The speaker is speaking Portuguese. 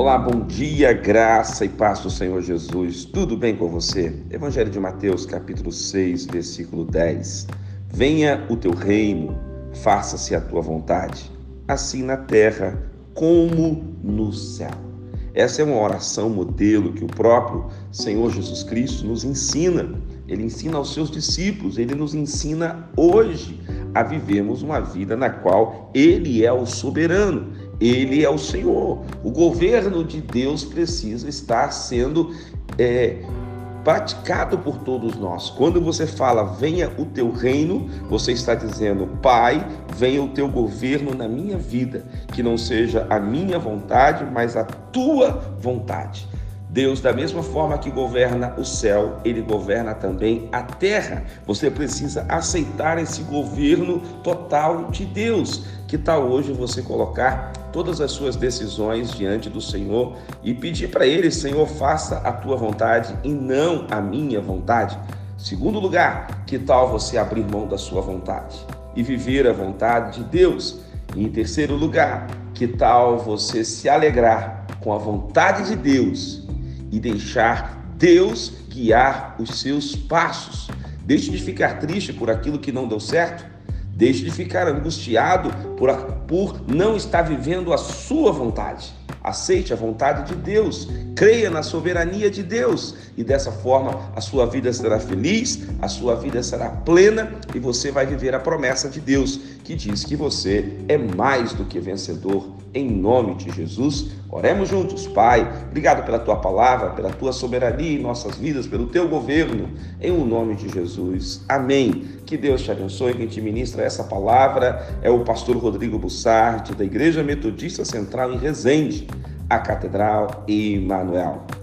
Olá, bom dia, graça e paz do Senhor Jesus. Tudo bem com você? Evangelho de Mateus, capítulo 6, versículo 10. Venha o teu reino, faça-se a tua vontade, assim na terra como no céu. Essa é uma oração modelo que o próprio Senhor Jesus Cristo nos ensina. Ele ensina aos seus discípulos, ele nos ensina hoje a vivermos uma vida na qual ele é o soberano ele é o Senhor. O governo de Deus precisa estar sendo é, praticado por todos nós. Quando você fala venha o teu reino, você está dizendo, Pai, venha o teu governo na minha vida, que não seja a minha vontade, mas a tua vontade. Deus, da mesma forma que governa o céu, ele governa também a terra. Você precisa aceitar esse governo total de Deus. Que tal hoje você colocar todas as suas decisões diante do Senhor e pedir para ele, Senhor, faça a tua vontade e não a minha vontade? Segundo lugar, que tal você abrir mão da sua vontade e viver a vontade de Deus? E em terceiro lugar, que tal você se alegrar com a vontade de Deus e deixar Deus guiar os seus passos. Deixe de ficar triste por aquilo que não deu certo. Deixe de ficar angustiado por, por não estar vivendo a sua vontade. Aceite a vontade de Deus, creia na soberania de Deus e dessa forma a sua vida será feliz, a sua vida será plena e você vai viver a promessa de Deus que diz que você é mais do que vencedor em nome de Jesus. Oremos juntos, Pai. Obrigado pela tua palavra, pela tua soberania em nossas vidas, pelo teu governo, em o nome de Jesus. Amém. Que Deus te abençoe. Quem te ministra essa palavra é o pastor Rodrigo Bussardi, da Igreja Metodista Central em Resende, a Catedral Emanuel.